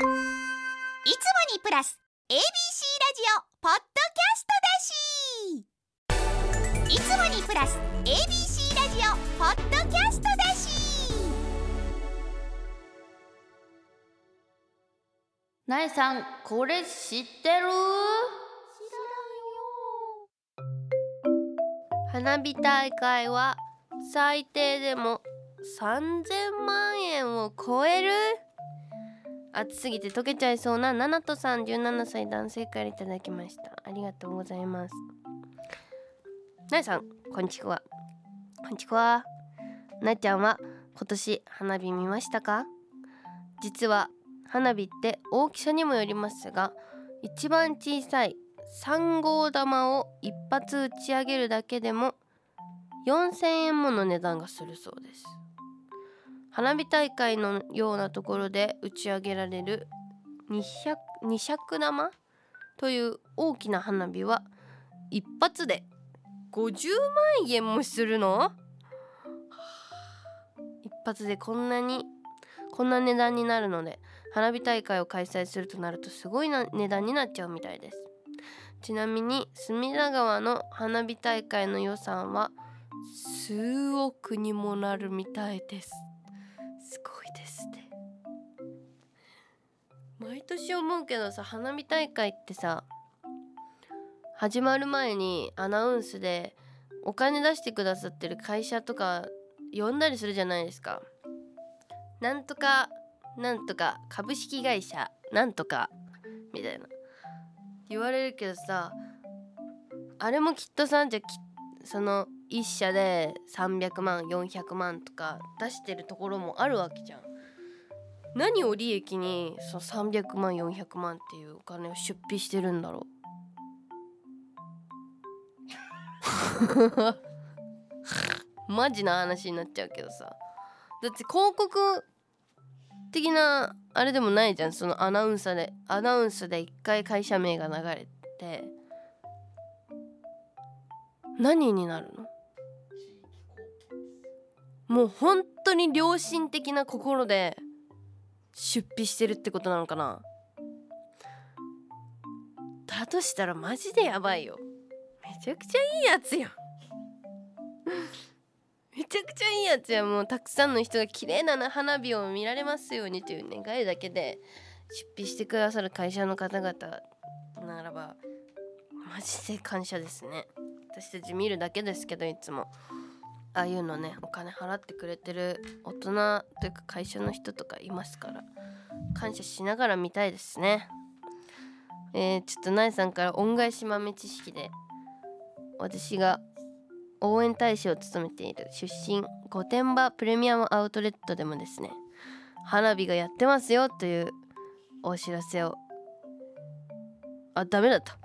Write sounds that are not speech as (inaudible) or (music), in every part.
いつもにプラス ABC ラジオポッドキャストだし。いつもにプラス ABC ラジオポッドキャストだし。なえさんこれ知ってる？花火大会は最低でも3000万円を超える？暑すぎて溶けちゃいそうなナナトさん17歳男性からいただきました。ありがとうございます。なえさんこんにちはこんにちはなえちゃんは今年花火見ましたか？実は花火って大きさにもよりますが一番小さい3号玉を一発打ち上げるだけでも4000円もの値段がするそうです。花火大会のようなところで打ち上げられる200玉という大きな花火は一発で50万円もするの？一発でこんなにこんな値段になるので花火大会を開催するとなるとすごいな値段になっちゃうみたいです。ちなみに隅田川の花火大会の予算は数億にもなるみたいです。すごいですね毎年思うけどさ花火大会ってさ始まる前にアナウンスでお金出してくださってる会社とか呼んだりするじゃないですか。なんとかなんとか株式会社なんとかみたいな。言われるけどさあれもきっとさじゃあその1社で300万400万とか出してるところもあるわけじゃん。何を利益にその300万400万っていうお金を出費してるんだろう。(laughs) マジな話になっちゃうけどさ。だって広告的なあれでもないじゃん。そのアナウンサーでアナウンスで一回会社名が流れて何になるの？もう本当に良心的な心で出費してるってことなのかな？だとしたらマジでやばいよ。めちゃくちゃいいやつやん。(laughs) めちゃくちゃいいやつやもうたくさんの人が綺麗な花火を見られますようにという願いだけで出費してくださる会社の方々ならばマジで感謝ですね。私たち見るだけですけどいつも。ああいうのねお金払ってくれてる大人というか会社の人とかいますから感謝しながら見たいですね。えー、ちょっとナイさんから恩返し豆知識で私が応援大使を務めている出身御殿場プレミアムアウトレットでもですね花火がやってますよというお知らせをあダメだった。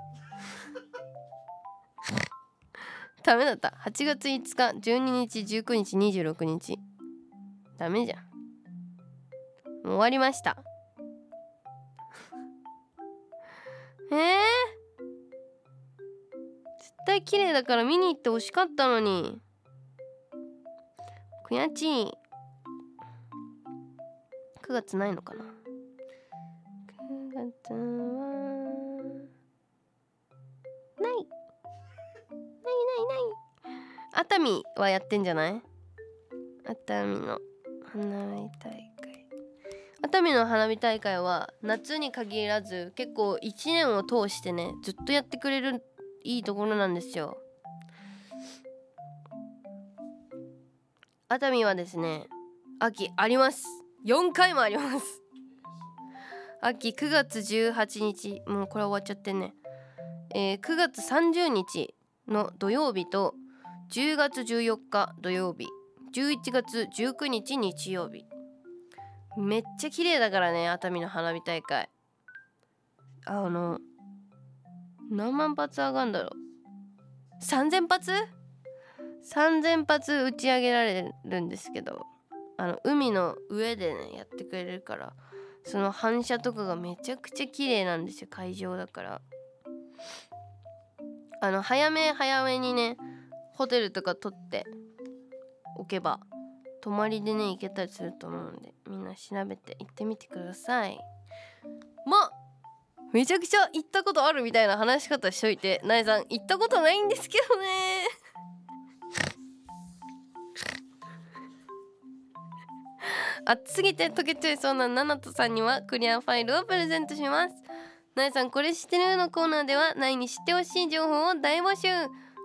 ダメだった。8月5日12日19日26日。ダメじゃん。もう終わりました。(laughs) えー、絶対綺麗だから見に行ってほしかったのに。悔しい。9月ないのかな。9月はない。熱海はやってんじゃない？熱海の花火大会。熱海の花火大会は夏に限らず結構1年を通してねずっとやってくれるいいところなんですよ。熱海はですね秋あります。4回もあります。秋9月18日もうこれ終わっちゃってね、えー、9月30日の土曜日と10月14日土曜日11月19日日曜日めっちゃ綺麗だからね熱海の花火大会。あの何万発上がんだろう。3000発 ?3000 発打ち上げられるんですけどあの海の上でねやってくれるからその反射とかがめちゃくちゃ綺麗なんですよ会場だから。あの早め早めにねホテルとか取っておけば泊まりでね行けたりすると思うんでみんな調べて行ってみてください。まめちゃくちゃ行ったことあるみたいな話し方しといてなえさん行ったことないんですけどね。(laughs) 熱すぎて溶けちゃいそうなナナトさんにはクリアファイルをプレゼントします。なえさんこれ知ってる？のコーナーではないに知ってほしい情報を大募集。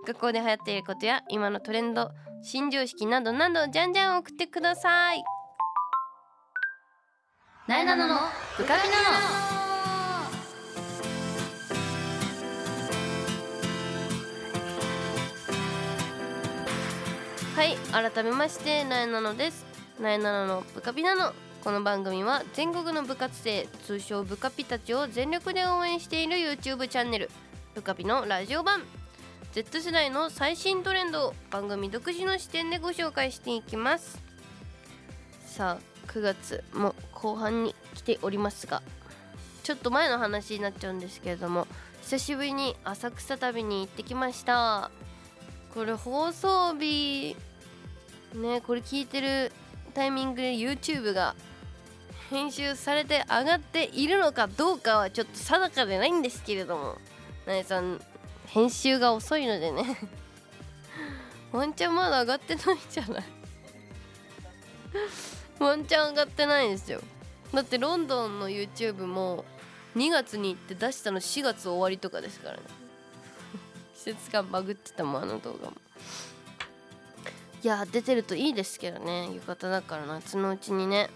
学校で流行っていることや今のトレンド新常識などなどじゃんじゃん送ってください。なえなののブカピナのはい改めましてなえなのです。なえなののブカピナのこの番組は全国の部活生通称ブカピたちを全力で応援している YouTube チャンネルブカピのラジオ版。Z 世代の最新トレンドを番組独自の視点でご紹介していきます。さあ9月も後半に来ておりますがちょっと前の話になっちゃうんですけれども久しぶりに浅草旅に行ってきました。これ放送日ねこれ聞いてるタイミングで YouTube が編集されて上がっているのかどうかはちょっと定かでないんですけれども。なえさん編集が遅いのでね。(laughs) ワンチャンまだ上がってないじゃない。(laughs) ワンチャン上がってないんですよ。だってロンドンの YouTube も2月に行って出したの4月終わりとかですからね。(laughs) 季節感バグってたもんあの動画も。いや出てるといいですけどね。浴衣だから夏のうちにね。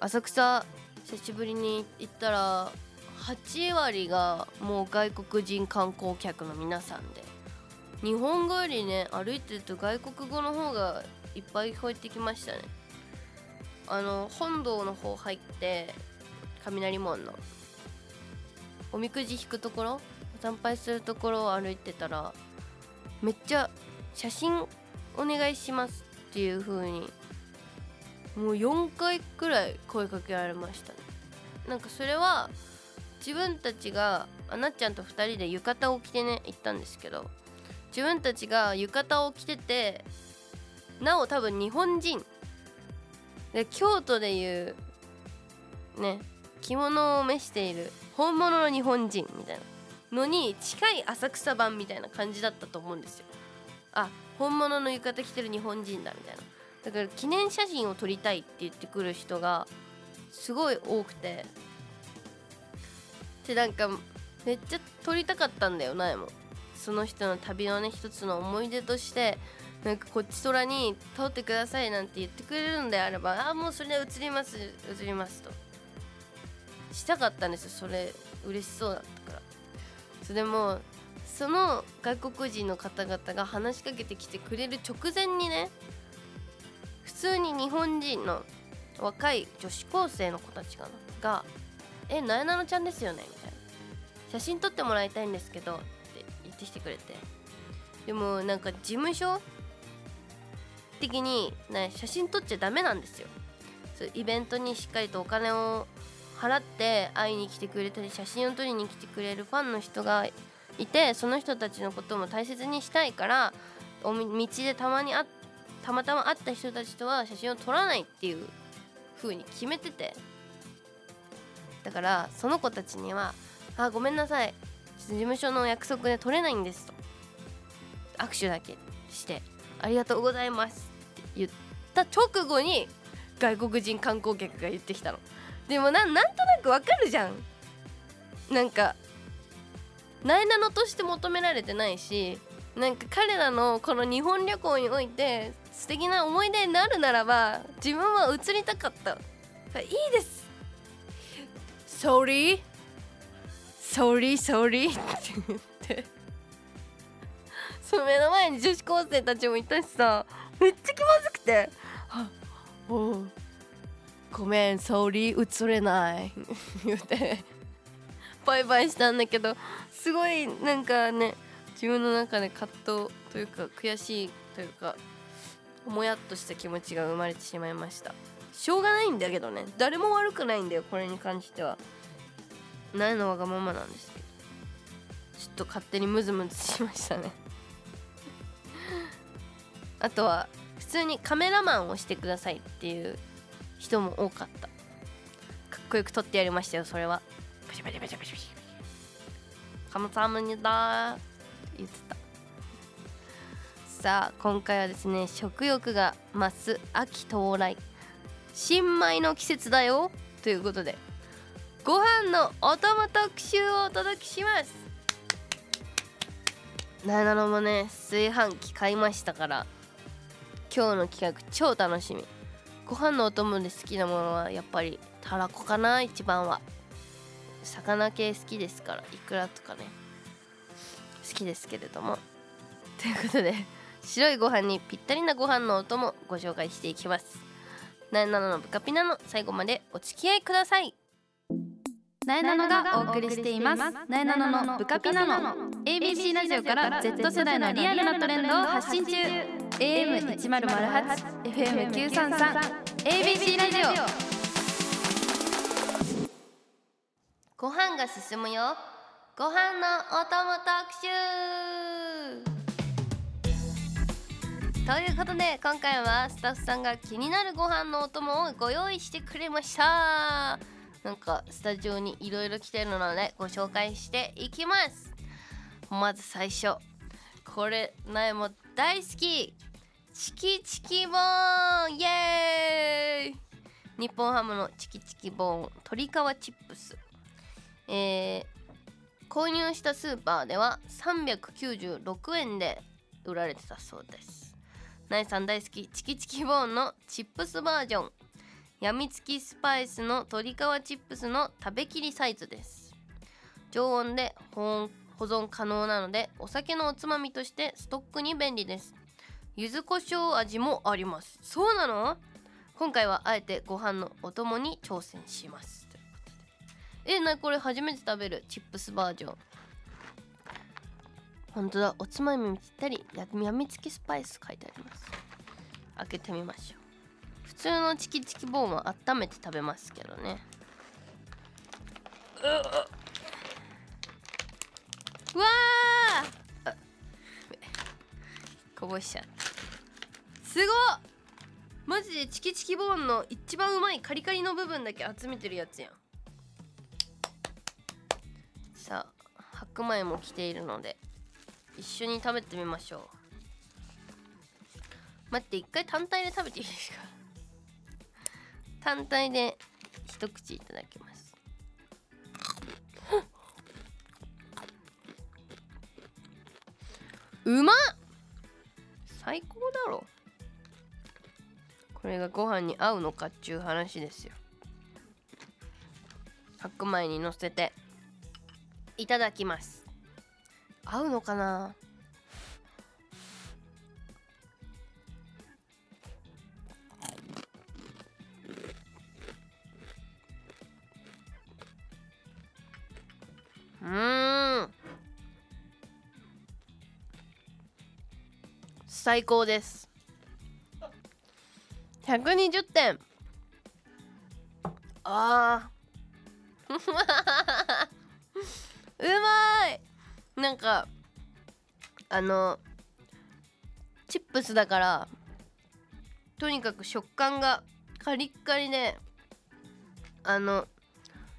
浅草久しぶりに行ったら8割がもう外国人観光客の皆さんで。日本語よりね歩いてると外国語の方がいっぱい聞こえてきましたね。あの本堂の方入って雷門のおみくじ引くところ参拝するところを歩いてたらめっちゃ写真お願いしますっていう風にもう4回くらい声かけられましたね。なんかそれは自分たちがあなっちゃんと2人で浴衣を着てね行ったんですけど自分たちが浴衣を着ててなお多分日本人。で京都でいうね着物を召している本物の日本人みたいな。のに近い浅草版みたいな感じだったと思うんですよ。あ本物の浴衣着てる日本人だみたいな。だから記念写真を撮りたいって言ってくる人がすごい多くて。でなんかめっちゃ撮りたかったんだよなえも。その人の旅のね一つの思い出としてなんかこっち空に撮ってくださいなんて言ってくれるんであればああもうそれで映ります映りますと。したかったんですよそれ。嬉しそうだったから。それもその外国人の方々が話しかけてきてくれる直前にね普通に日本人の若い女子高生の子たちかなが「えなえなのちゃんですよね」みたいな「写真撮ってもらいたいんですけど」って言ってきてくれて。でもなんか事務所的に、ね、写真撮っちゃダメなんですよ。そうイベントにしっかりとお金を払って会いに来てくれたり写真を撮りに来てくれるファンの人がいてその人たちのことも大切にしたいから道でたまにあたまたま会った人たちとは写真を撮らないっていう風に決めてて。だからその子たちには「あごめんなさい。事務所の約束で撮れないんです」と。握手だけして「ありがとうございます」って言った直後に外国人観光客が言ってきたの。でもなんなんとなくわかるじゃん。なんかなえなのとして求められてないしなんか彼らのこの日本旅行において素敵な思い出になるならば自分は移りたかった。いいです。Sorry. Sorry Sorry. って言って。その目の前に女子高生たちもいたしさ。めっちゃ気まずくて「はおう。ごめん Sorry 映れない」言って。バイバイしたんだけど。すごいなんかね自分の中で葛藤というか悔しいというかもやっとした気持ちが生まれてしまいました。しょうがないんだけどね。誰も悪くないんだよこれに関しては。ないのわがままなんですけど。ちょっと勝手にムズムズしましたね。(laughs) あとは普通にカメラマンをしてくださいっていう人も多かった。かっこよく撮ってやりましたよそれは。パシャパシャパシャパシャパシャ。カムサムニだー。言ってた。さあ今回はですね食欲が増す秋到来。新米の季節だよ。ということでご飯のお供特集をお届けします。なえなのもね炊飯器買いましたから今日の企画超楽しみ。ご飯のお供で好きなものはやっぱりたらこかな一番は。魚系好きですからイクラとかね。好きですけれども。ということで白いご飯にぴったりなご飯のお供ご紹介していきます。なえなののブカピナの最後までお付き合いください。なえなのがお送りしています。なえなののブカピナの ABC ラジオから Z 世代のリアルなトレンドを発信中。AM1008 FM933 ABC ラジオ。ご飯が進むよご飯のお供特集。ということで今回はスタッフさんが気になるご飯のお供をご用意してくれました。なんかスタジオにいろいろ来てるのでご紹介していきます。まず最初これ苗も大好き。チキチキボーンイエーイ。日本ハムのチキチキボーン鶏皮チップス。えー購入したスーパーでは396円で売られてたそうです。ナイさん大好きチキチキボーンのチップスバージョン。やみつきスパイスの鶏皮チップスの食べきりサイズです。常温で保温保存可能なのでお酒のおつまみとしてストックに便利です。柚子胡椒味もあります。そうなの？今回はあえてご飯のお供に挑戦します。えなこれ初めて食べる。チップスバージョン。本当だ。おつまみにぴったり。ややみつきスパイス書いてあります。開けてみましょう。普通のチキチキボーンは温めて食べますけどね。うわあこぼしちゃったすごっ。マジでチキチキボーンの一番うまいカリカリの部分だけ集めてるやつやん。白米も来ているので一緒に食べてみましょう。待って一回単体で食べていいですか？単体で一口いただきます。うまっ！最高だろ。これがご飯に合うのかっちゅう話ですよ。白米にのせて。いただきます。合うのかな？うーん。最高です。120点。あー (laughs) うまい。なんかあのチップスだからとにかく食感がカリッカリであの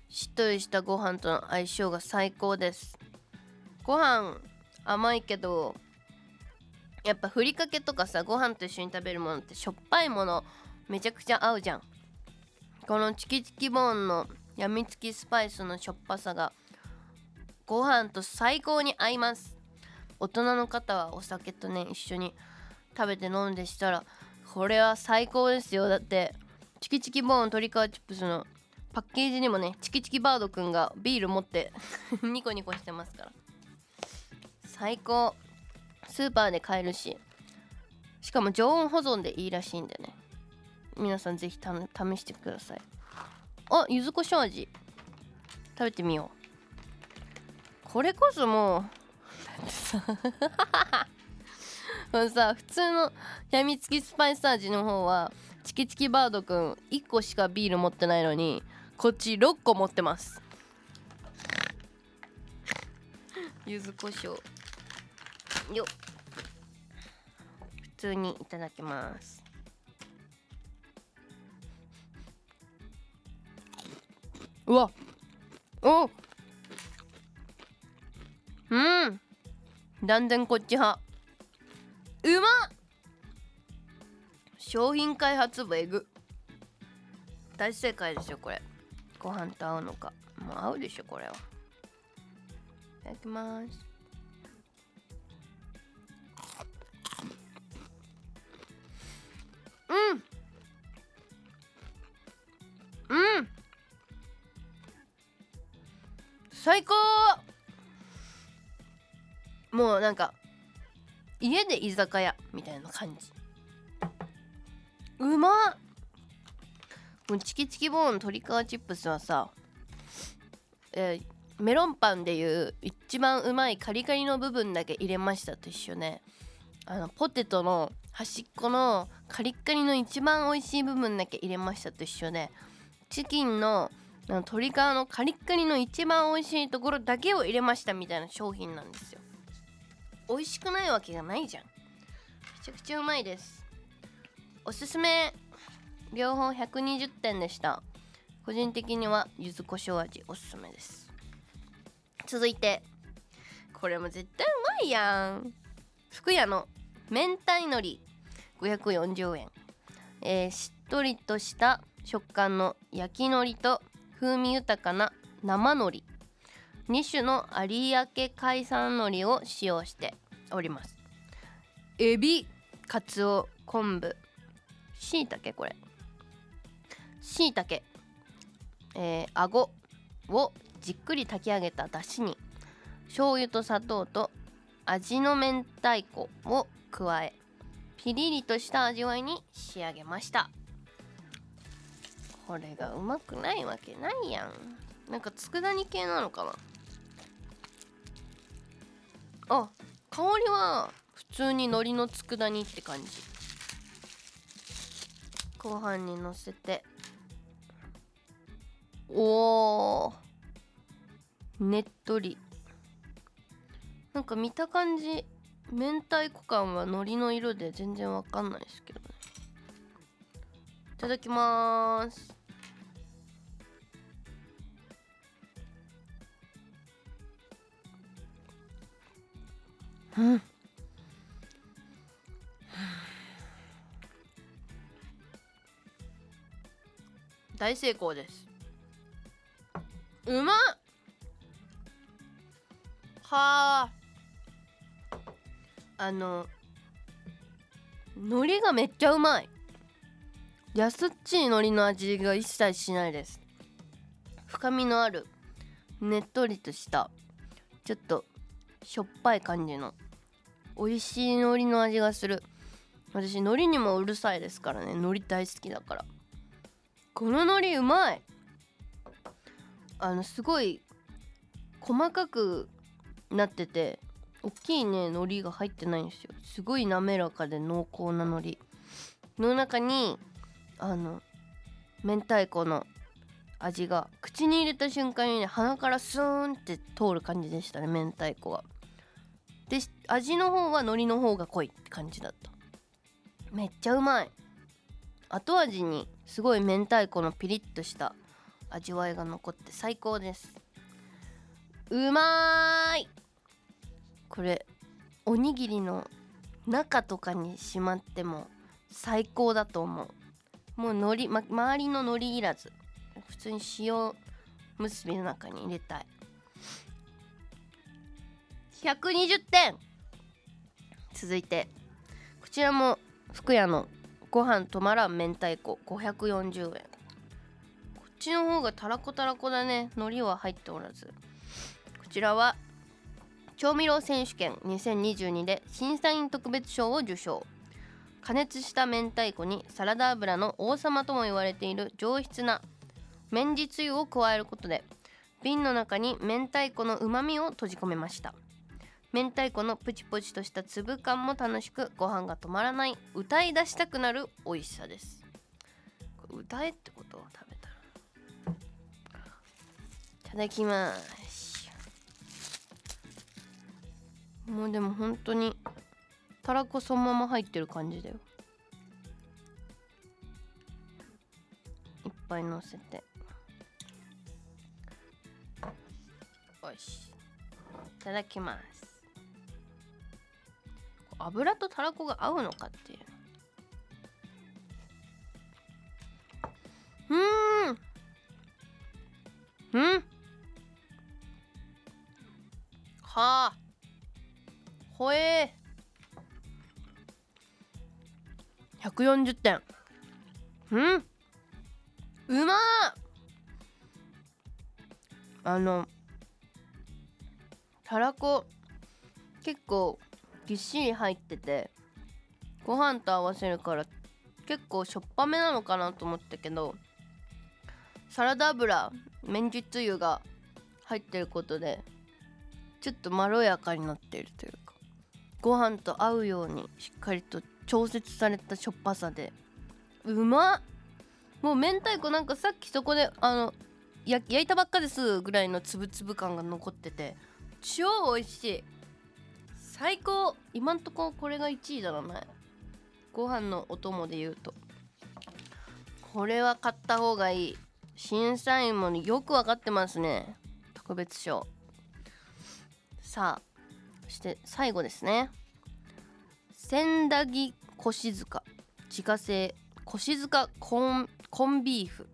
しっとりしたご飯との相性が最高です。ご飯甘いけどやっぱふりかけとかさご飯と一緒に食べるものってしょっぱいものめちゃくちゃ合うじゃん。このチキチキボーンのやみつきスパイスのしょっぱさがご飯と最高に合います。大人の方はお酒とね一緒に食べて飲んでしたらこれは最高ですよ。だってチキチキボーン鶏皮チップスのパッケージにもねチキチキバードくんがビール持って (laughs) ニコニコしてますから。最高。スーパーで買えるし。しかも常温保存でいいらしいんでね。皆さんぜひ試してください。あ柚子胡椒味。食べてみよう。これこそもうだってさこのさ普通のやみつきスパイス味の方はチキチキバードくん1個しかビール持ってないのにこっち6個持ってます。柚子胡椒。よ普通にいただきます。うわおうん。断然こっち派。うまっ。商品開発部えぐ大正解ですよこれ。ご飯と合うのか。もう合うでしょこれは。いただきます。うん。うん。最高。もうなんか家で居酒屋みたいな感じ。うまっ。もうチキチキボーン鶏皮チップスはさ、えーメロンパンでいう一番うまいカリカリの部分だけ入れましたと一緒ね。あのポテトの端っこのカリッカリの一番美味しい部分だけ入れましたと一緒でチキンの鶏皮のカリッカリの一番美味しいところだけを入れましたみたいな商品なんですよ。美味しくないわけがないじゃん。めちゃくちゃうまいです。おすすめ両方120点でした。個人的には柚子胡椒味おすすめです。続いてこれも絶対うまいやん。福屋の明太海苔540円、えーしっとりとした食感の焼き海苔と風味豊かな生海苔2種の有明海産海苔を使用しております。エビカツオ昆布。しいたけこれ。しいたけえー、あごをじっくり炊き上げただしに醤油と砂糖と味の明太子を加えピリリとした味わいに仕上げました。これがうまくないわけないやん。なんか佃煮系なのかな？あ香りは普通に海苔の佃煮って感じ。ご飯にのせて。おー。ねっとり。なんか見た感じ明太子感は海苔の色で全然わかんないですけどね。いただきます。うん。大成功です。うまはあ。あの海苔がめっちゃうまい。安っちい海苔の味が一切しないです。深みのあるねっとりとしたちょっとしょっぱい感じの。美味しい海苔の味がする。私海苔にもうるさいですからね。海苔大好きだから。この海苔うまい。あのすごい細かくなってて大きいね海苔が入ってないんですよ。すごい滑らかで濃厚な海苔。の中にあの明太子の味が口に入れた瞬間にね鼻からスーンって通る感じでしたね明太子が。で味の方は海苔の方が濃いって感じだった。めっちゃうまい。後味にすごい明太子のピリッとした味わいが残って最高です。うまい。これおにぎりの中とかにしまっても最高だと思う。もう海苔、ま、周りの海苔いらず。普通に塩結びの中に入れたい。120点。続いてこちらも福屋のご飯止まらん明太子。540円。こっちの方がたらこたらこだね。海苔は入っておらず。こちらは調味料選手権2022で審査員特別賞を受賞。加熱した明太子にサラダ油の王様とも言われている上質な綿じつゆを加えることで瓶の中に明太子のうまみを閉じ込めました。明太子のプチプチとした粒感も楽しくご飯が止まらない歌い出したくなる美味しさです。歌えってことを食べたら。いただきます。もうでも本当にたらこそのまま入ってる感じだよ。いっぱい乗せて。よし。いただきます。油とたらこが合うのかっていう。うん。うん。はあ。ほえー。140点。うん。うまー。あのたらこ結構ぎっしり入っててご飯と合わせるから結構しょっぱめなのかなと思ったけどサラダ油めんじつゆが入ってることでちょっとまろやかになっているというかご飯と合うようにしっかりと調節されたしょっぱさでうまっ！もう明太子なんかさっきそこであの焼いたばっかですぐらいのつぶつぶ感が残ってて超美味しい。最高。今んとここれが1位だろうねご飯のお供で言うと。これは買った方がいい。審査員もよく分かってますね。特別賞。さあそして最後ですね。千駄木腰塚。自家製腰塚コンコンビーフ。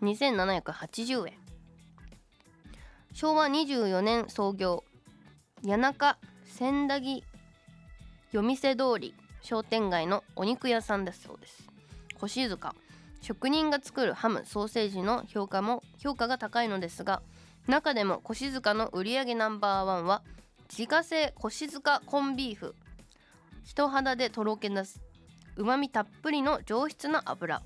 2780円。昭和24年創業。谷中千駄木夜店通り商店街のお肉屋さんだそうです。腰塚職人が作るハムソーセージの評価も評価が高いのですが中でも腰塚の売り上げナンバーワンは自家製腰塚コンビーフ。人肌でとろけ出すうまみたっぷりの上質な油。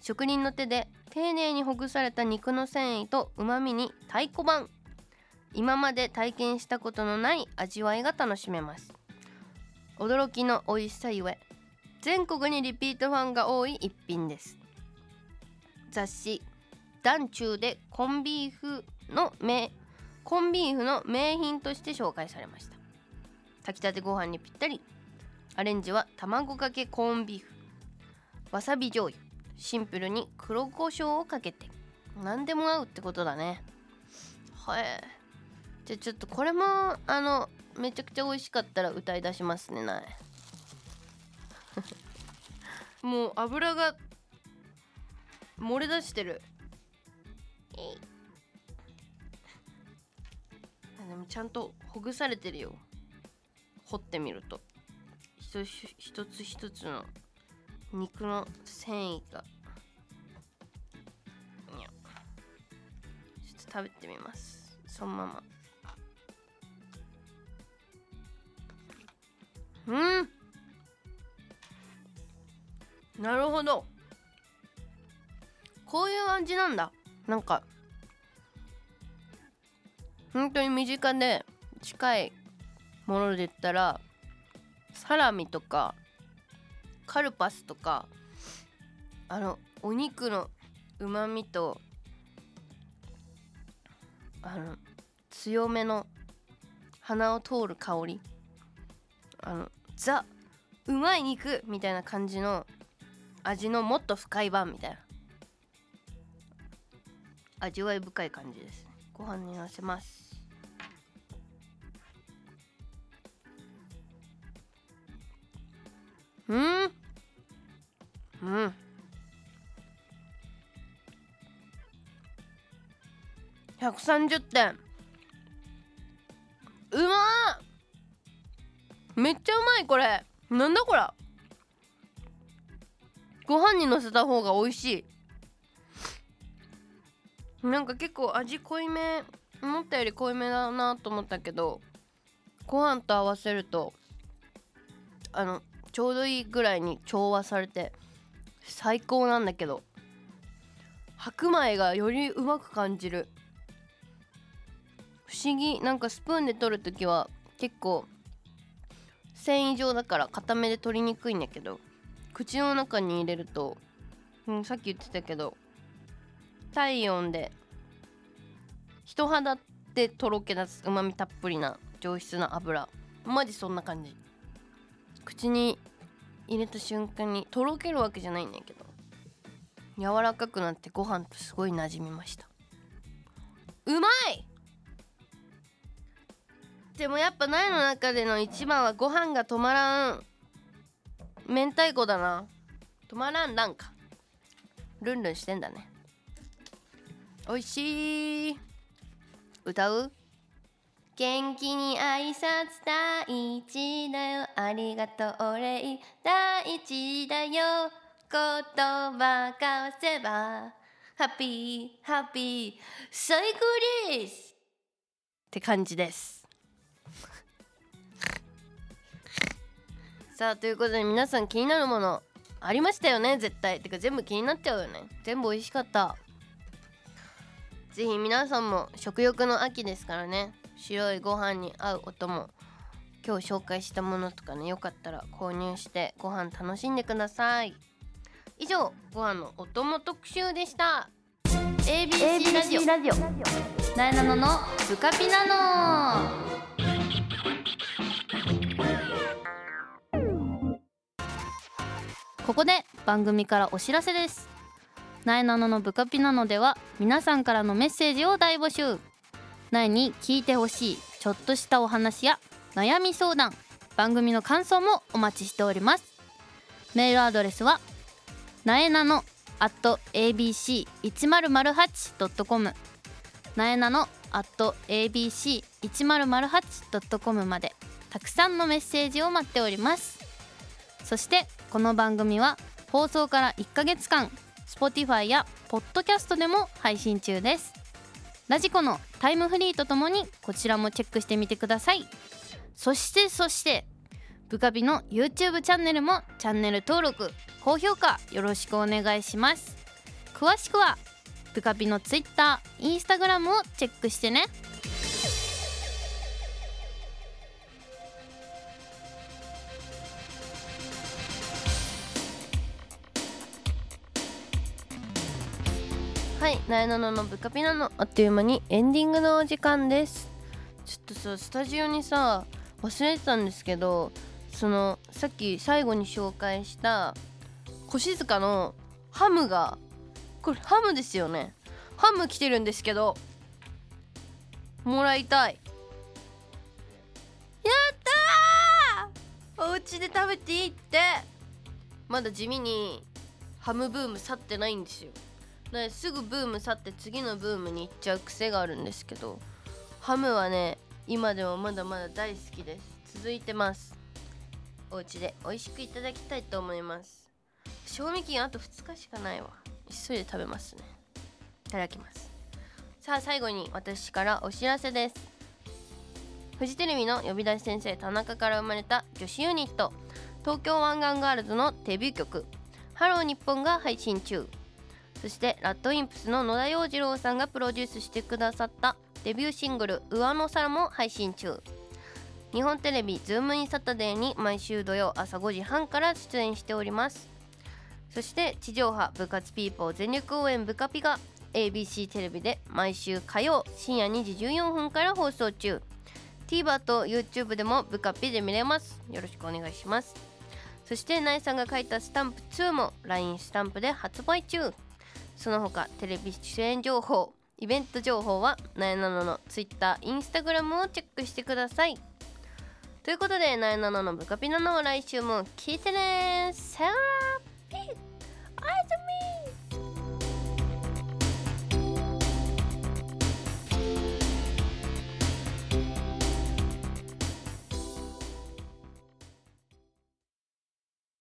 職人の手で丁寧にほぐされた肉の繊維とうまみに太鼓判。今まで体験したことのない味わいが楽しめます。驚きの美味しさゆえ全国にリピートファンが多い一品です。雑誌「団中」でコンビーフの名コンビーフの名品として紹介されました。炊きたてご飯にぴったり。アレンジは卵かけコンビーフ。わさび醤油。シンプルに黒胡椒をかけて。何でも合うってことだね。はいじゃあちょっとこれもあのめちゃくちゃ美味しかったら歌い出しますねない (laughs) もう油が漏れ出してる。でもちゃんとほぐされてるよ。掘ってみると。一つ一つの肉の繊維が。ちょっと食べてみます。そのままうん。なるほど。こういう味なんだ。なんか本当に身近で近いもので言ったらサラミとかカルパスとかあのお肉のうまみとあの強めの鼻を通る香り。あのザうまい肉みたいな感じの味のもっと深い版みたいな。味わい深い感じです。ねご飯にのせます。うん。うん。130点。めっちゃうまいこれ。なんだこら。ご飯にのせた方が美味しい。なんか結構味濃いめ思ったより濃いめだなと思ったけどご飯と合わせるとあのちょうどいいぐらいに調和されて最高なんだけど白米がよりうまく感じる。不思議。なんかスプーンで取るときは結構繊維状だから固めで取りにくいんだけど口の中に入れると、うん、さっき言ってたけど体温で人肌でとろけ出すうまみたっぷりな上質な油。マジそんな感じ。口に入れた瞬間にとろけるわけじゃないんだけど柔らかくなってご飯とすごい馴染みました。うまい！でもやっぱ苗の中での一番はご飯が止まらん。明太子だな。止まらんなんか。ルンルンしてんだね。おいしい。歌う？元気に挨拶第一だよ。ありがとうお礼第一だよ。言葉交わせば。ハッピーハッピー。最高です。って感じです。さあということで皆さん気になるものありましたよね？絶対。てか全部気になっちゃうよね。全部美味しかった。ぜひ皆さんも食欲の秋ですからね。白いご飯に合うお供。今日紹介したものとかねよかったら購入してご飯楽しんでください。以上ご飯のお供特集でした。ABC ラジオ。ラジオ。なえなののブカピナノここで番組からお知らせです。なえなののブカピナノでは皆さんからのメッセージを大募集。なえに聞いてほしいちょっとしたお話や悩み相談番組の感想もお待ちしております。メールアドレスはなえなの at abc1008.com なえなの at abc1008.com までたくさんのメッセージを待っております。そしてこの番組は放送から1ヶ月間 Spotify や Podcast でも配信中です。ラジコのタイムフリーとともにこちらもチェックしてみてください。そしてそしてブカビの YouTube チャンネルもチャンネル登録高評価よろしくお願いします。詳しくはブカビの Twitter、Instagram をチェックしてね。はい、なえなののブカピナのあっという間にエンディングのお時間です。ちょっとさスタジオにさ忘れてたんですけどそのさっき最後に紹介した越塚のハムがこれハムですよね。ハム来てるんですけどもらいたい。やったー！お家で食べていいって。まだ地味にハムブーム去ってないんですよ。ですぐブーム去って次のブームに行っちゃう癖があるんですけどハムはね今でもまだまだ大好きです。続いてます。お家で美味しくいただきたいと思います。賞味期限あと2日しかないわ。急いで食べますね。いただきます。さあ最後に私からお知らせです。フジテレビの呼び出し先生田中から生まれた女子ユニット東京湾岸ガールズのデビュー曲「ハロー日本が配信中。そして RADWIMPS の野田洋次郎さんがプロデュースしてくださったデビューシングル「上の空」も配信中。日本テレビ「ズームインサタデー」に毎週土曜朝5時半から出演しております。そして地上波部活ピーポー全力応援ブカピが ABC テレビで毎週火曜深夜2時14分から放送中。TVer と YouTube でも部カピで見れます。よろしくお願いします。そしてナイさんが書いたスタンプ2も LINE スタンプで発売中。その他テレビ出演情報イベント情報はなえなのの Twitter、Instagram をチェックしてください。ということでなえなののブカピナの来週も聞いてね。さよなら。ピッ。ありがとう